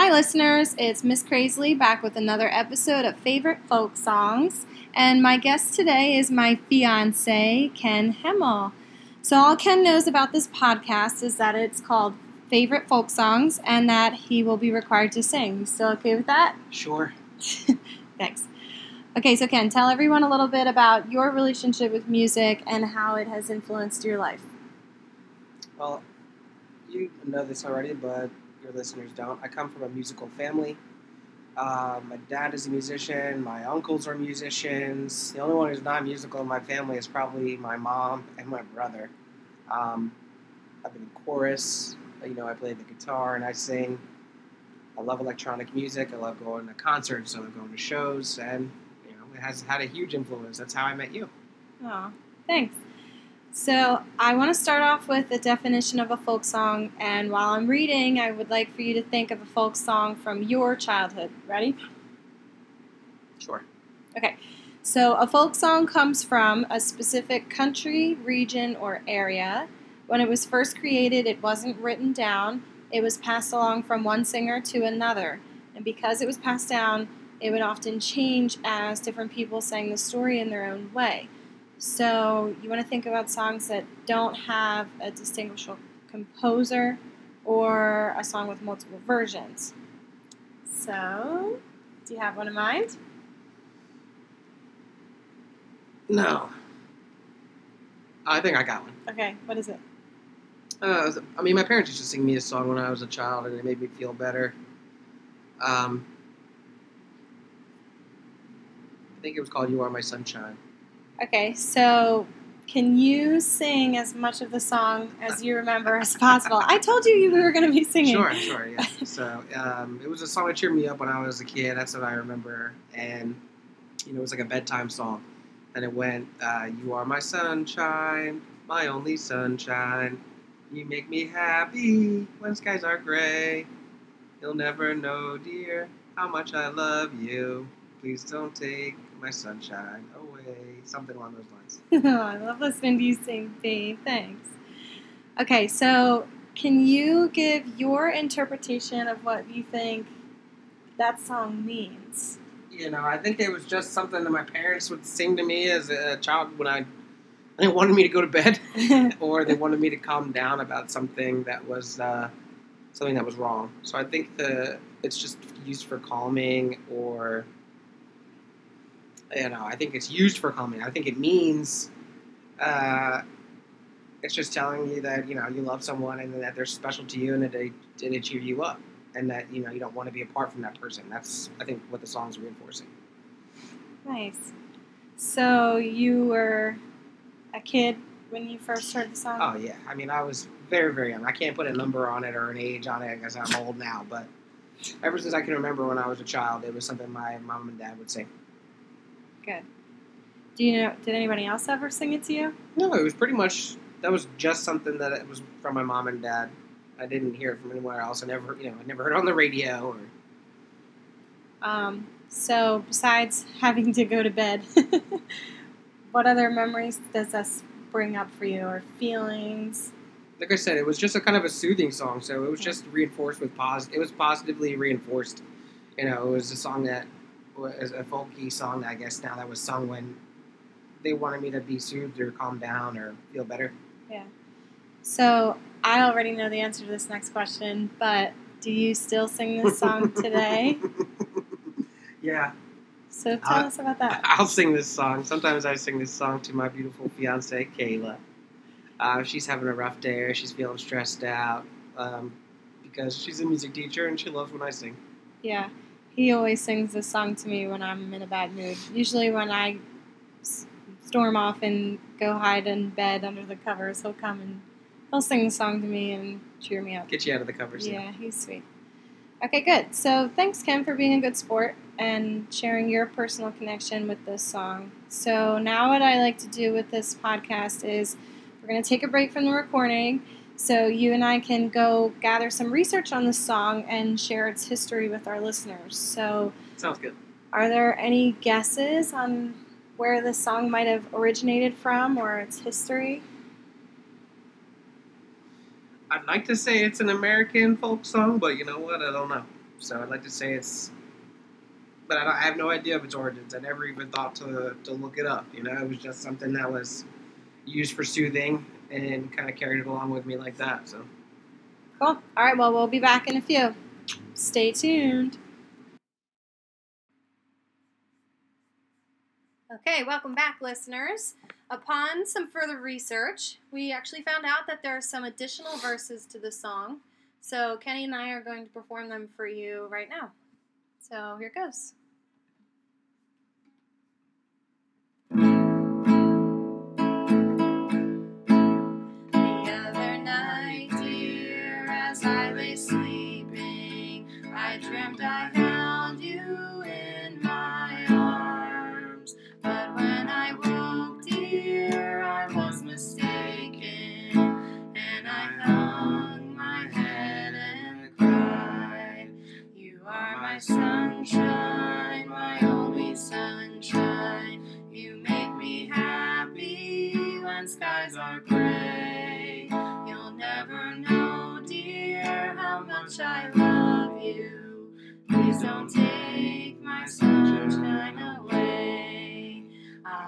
Hi, listeners. It's Miss Crazily back with another episode of Favorite Folk Songs. And my guest today is my fiance, Ken Hemmel. So, all Ken knows about this podcast is that it's called Favorite Folk Songs and that he will be required to sing. You still okay with that? Sure. Thanks. Okay, so Ken, tell everyone a little bit about your relationship with music and how it has influenced your life. Well, you know this already, but your listeners don't. I come from a musical family. Uh, my dad is a musician. My uncles are musicians. The only one who's not musical in my family is probably my mom and my brother. Um, I've been in chorus. You know, I play the guitar and I sing. I love electronic music. I love going to concerts. I love going to shows, and you know, it has had a huge influence. That's how I met you. Oh, thanks. So, I want to start off with a definition of a folk song, and while I'm reading, I would like for you to think of a folk song from your childhood. Ready? Sure. Okay. So, a folk song comes from a specific country, region, or area. When it was first created, it wasn't written down, it was passed along from one singer to another. And because it was passed down, it would often change as different people sang the story in their own way. So you want to think about songs that don't have a distinguishable composer or a song with multiple versions. So, do you have one in mind? No. I think I got one. Okay, what is it? Uh, I mean, my parents used to sing me a song when I was a child, and it made me feel better. Um, I think it was called "You Are My Sunshine." Okay, so can you sing as much of the song as you remember as possible? I told you we were going to be singing. Sure, sure, yeah. so um, it was a song that cheered me up when I was a kid. That's what I remember, and you know, it was like a bedtime song, and it went, uh, "You are my sunshine, my only sunshine." You make me happy when skies are gray. You'll never know, dear, how much I love you. Please don't take my sunshine away. Something along those lines. oh, I love listening to you sing, Dave. Thanks. Okay, so can you give your interpretation of what you think that song means? You know, I think it was just something that my parents would sing to me as a child when I they wanted me to go to bed, or they wanted me to calm down about something that was uh, something that was wrong. So I think the it's just used for calming, or you know, I think it's used for calming. I think it means uh, it's just telling you that you know you love someone and that they're special to you and that they, and they cheer you up, and that you know you don't want to be apart from that person. That's I think what the song's reinforcing. Nice. So you were a kid when you first heard the song? Oh yeah, I mean I was very very young. I can't put a number on it or an age on it because I'm old now, but ever since I can remember when I was a child, it was something my mom and dad would sing. Good. Do you know? Did anybody else ever sing it to you? No, it was pretty much that was just something that it was from my mom and dad. I didn't hear it from anywhere else. I never, you know, I never heard it on the radio or. Um. So besides having to go to bed. what other memories does this bring up for you or feelings? Like I said, it was just a kind of a soothing song, so it was just reinforced with positive. It was positively reinforced. You know, it was a song that was a folky song, I guess now that was sung when they wanted me to be soothed or calm down or feel better. Yeah. So I already know the answer to this next question, but do you still sing this song today? yeah, so tell us about that. I'll sing this song. Sometimes I sing this song to my beautiful fiance, Kayla. Uh, she's having a rough day or she's feeling stressed out um, because she's a music teacher and she loves when I sing. Yeah, he always sings this song to me when I'm in a bad mood. Usually, when I storm off and go hide in bed under the covers, he'll come and he'll sing the song to me and cheer me up. Get you out of the covers. Yeah, yeah. he's sweet. Okay, good. So thanks, Ken, for being a good sport and sharing your personal connection with this song. So now, what I like to do with this podcast is we're going to take a break from the recording so you and I can go gather some research on this song and share its history with our listeners. So sounds good. Are there any guesses on where this song might have originated from or its history? I'd like to say it's an American folk song, but you know what? I don't know. So I'd like to say it's, but I, don't, I have no idea of its origins. I never even thought to to look it up. You know, it was just something that was used for soothing and kind of carried it along with me like that. So Cool. All right, well, we'll be back in a few. Stay tuned. Okay, welcome back, listeners. Upon some further research, we actually found out that there are some additional verses to the song. So Kenny and I are going to perform them for you right now. So here goes. I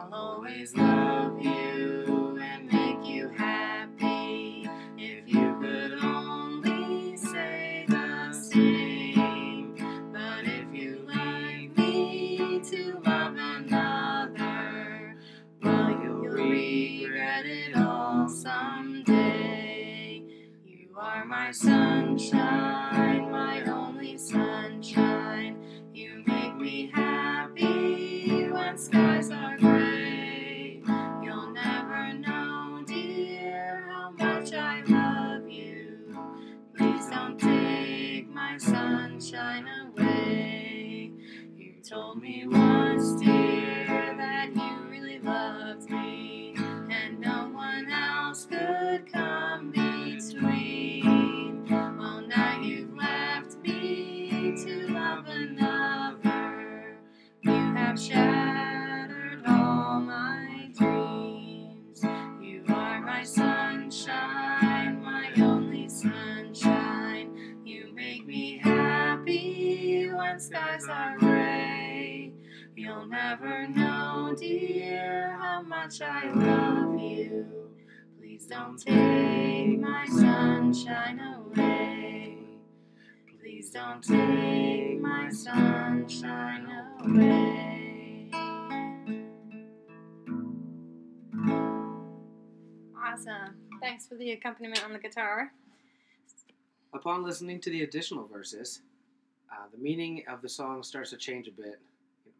I'll always love you and make you happy. If you could only say the same. But if you like me to love another, well, you'll regret it all someday. You are my sunshine, my only sunshine. You make me happy when skies another. You have shattered all my dreams. You are my sunshine, my only sunshine. You make me happy when skies are gray. You'll never know, dear, how much I love you. Please don't take my sunshine away. Please don't take my sunshine away. Awesome. Thanks for the accompaniment on the guitar. Upon listening to the additional verses, uh, the meaning of the song starts to change a bit.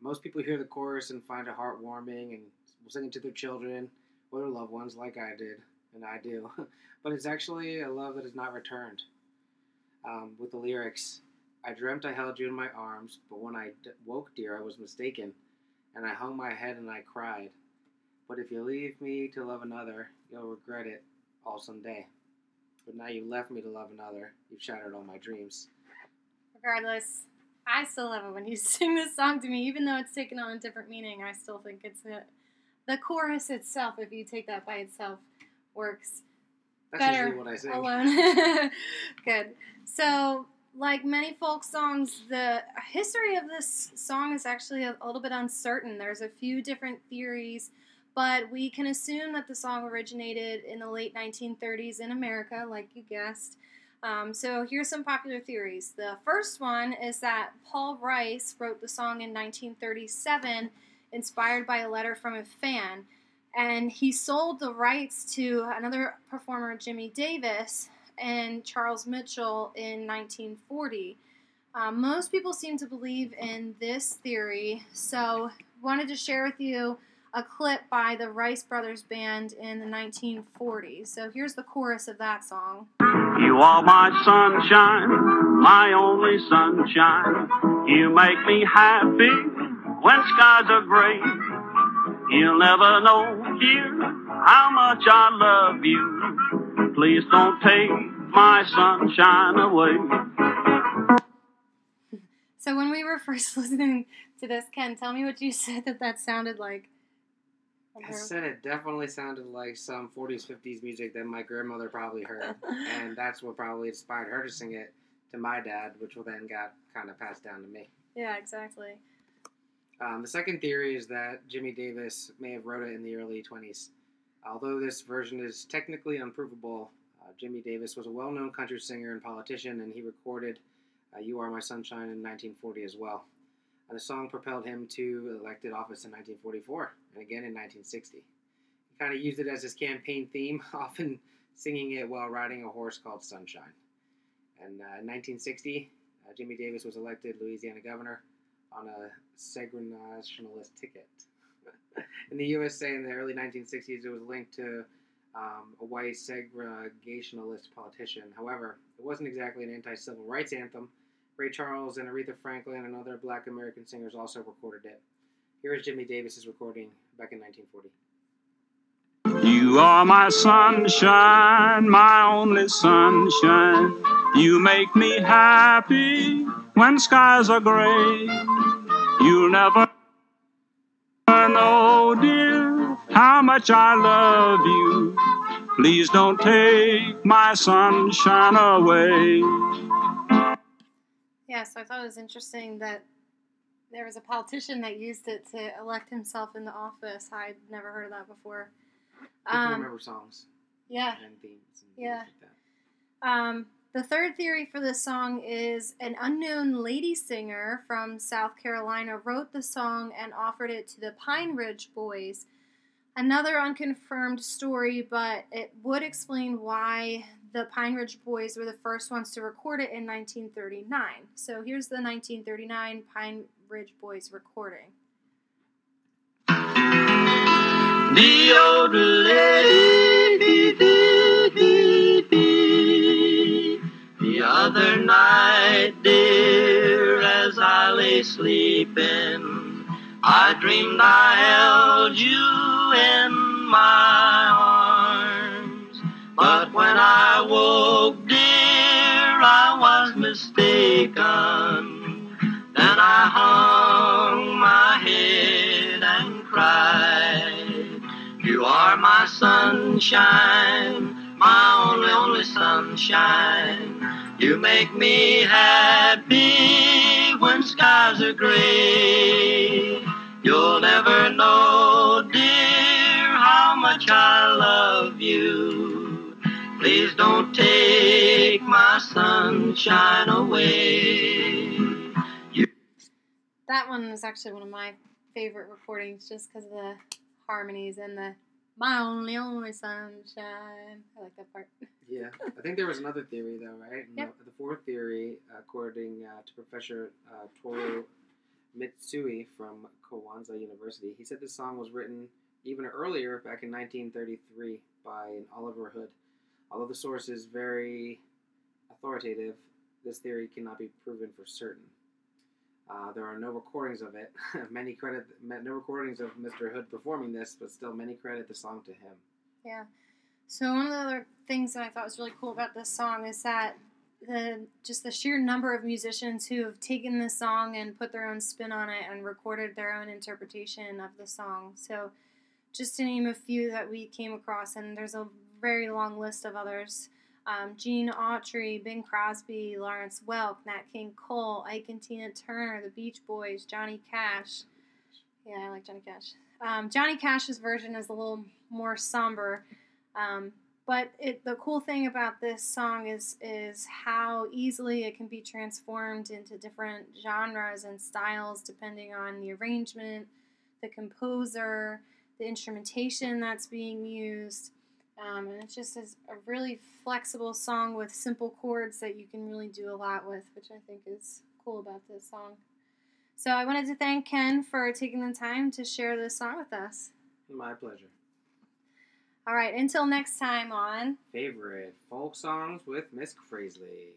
Most people hear the chorus and find it heartwarming and will sing it to their children or their loved ones, like I did, and I do. but it's actually a love that is not returned. Um, with the lyrics, I dreamt I held you in my arms, but when I d- woke, dear, I was mistaken, and I hung my head and I cried. But if you leave me to love another, you'll regret it all someday. But now you left me to love another. You've shattered all my dreams. Regardless, I still love it when you sing this song to me, even though it's taken on a different meaning. I still think it's a, the chorus itself, if you take that by itself, works That's better usually what I say. alone. Good. So, like many folk songs, the history of this song is actually a, a little bit uncertain. There's a few different theories, but we can assume that the song originated in the late 1930s in America, like you guessed. Um, so here's some popular theories. The first one is that Paul Rice wrote the song in 1937, inspired by a letter from a fan, and he sold the rights to another performer, Jimmy Davis, and Charles Mitchell in 1940. Um, most people seem to believe in this theory, so wanted to share with you a clip by the Rice Brothers Band in the 1940s. So here's the chorus of that song. You are my sunshine, my only sunshine. You make me happy when skies are gray. You'll never know, dear, how much I love you. Please don't take my sunshine away. So when we were first listening to this, Ken, tell me what you said that that sounded like. I said it definitely sounded like some 40s, 50s music that my grandmother probably heard. and that's what probably inspired her to sing it. to my dad, which will then got kind of passed down to me. Yeah, exactly. Um, the second theory is that Jimmy Davis may have wrote it in the early 20s. Although this version is technically unprovable, uh, Jimmy Davis was a well known country singer and politician, and he recorded uh, You Are My Sunshine in 1940 as well. And the song propelled him to elected office in 1944 and again in 1960. He kind of used it as his campaign theme, often singing it while riding a horse called Sunshine. And uh, in 1960, uh, Jimmy Davis was elected Louisiana governor on a segregationalist ticket. in the USA in the early 1960s, it was linked to um, a white segregationalist politician. However, it wasn't exactly an anti civil rights anthem. Ray Charles and Aretha Franklin and other black American singers also recorded it. Here is Jimmy Davis's recording back in 1940. You are my sunshine, my only sunshine. You make me happy when skies are gray. You'll never know, dear, how much I love you. Please don't take my sunshine away. Yeah, so I thought it was interesting that there was a politician that used it to elect himself into office. I'd never heard of that before. People Um, remember songs yeah. and themes and Yeah. like that. Um, the third theory for this song is an unknown lady singer from South Carolina wrote the song and offered it to the Pine Ridge Boys. Another unconfirmed story, but it would explain why the Pine Ridge Boys were the first ones to record it in 1939. So here's the 1939 Pine Ridge Boys recording. The old lady other night, dear, as I lay sleeping, I dreamed I held you in my arms. But when I woke, dear, I was mistaken. Then I hung my head and cried. You are my sunshine, my only, only sunshine. You make me happy when skies are gray. You'll never know, dear, how much I love you. Please don't take my sunshine away. That one was actually one of my favorite recordings just because of the harmonies and the my only, only sunshine. I like that part. Yeah, I think there was another theory though, right? And Yep. the, the fourth theory, according uh, to Professor uh, Toru Mitsui from Kanazawa University, he said this song was written even earlier, back in 1933, by an Oliver Hood. Although the source is very authoritative, this theory cannot be proven for certain. Uh, there are no recordings of it. many credit no recordings of Mr. Hood performing this, but still many credit the song to him. Yeah. So one of the other things that I thought was really cool about this song is that the just the sheer number of musicians who have taken this song and put their own spin on it and recorded their own interpretation of the song. So just to name a few that we came across, and there's a very long list of others. Um, Gene Autry, Bing Crosby, Lawrence Welk, Nat King Cole, Ike and Tina Turner, the Beach Boys, Johnny Cash. Yeah, I like Johnny Cash. Um, Johnny Cash's version is a little more somber, um, but it, the cool thing about this song is is how easily it can be transformed into different genres and styles depending on the arrangement, the composer, the instrumentation that's being used. Um, and it just is a really flexible song with simple chords that you can really do a lot with, which I think is cool about this song. So I wanted to thank Ken for taking the time to share this song with us. My pleasure. All right, until next time on Favorite folk songs with Miss Crazley.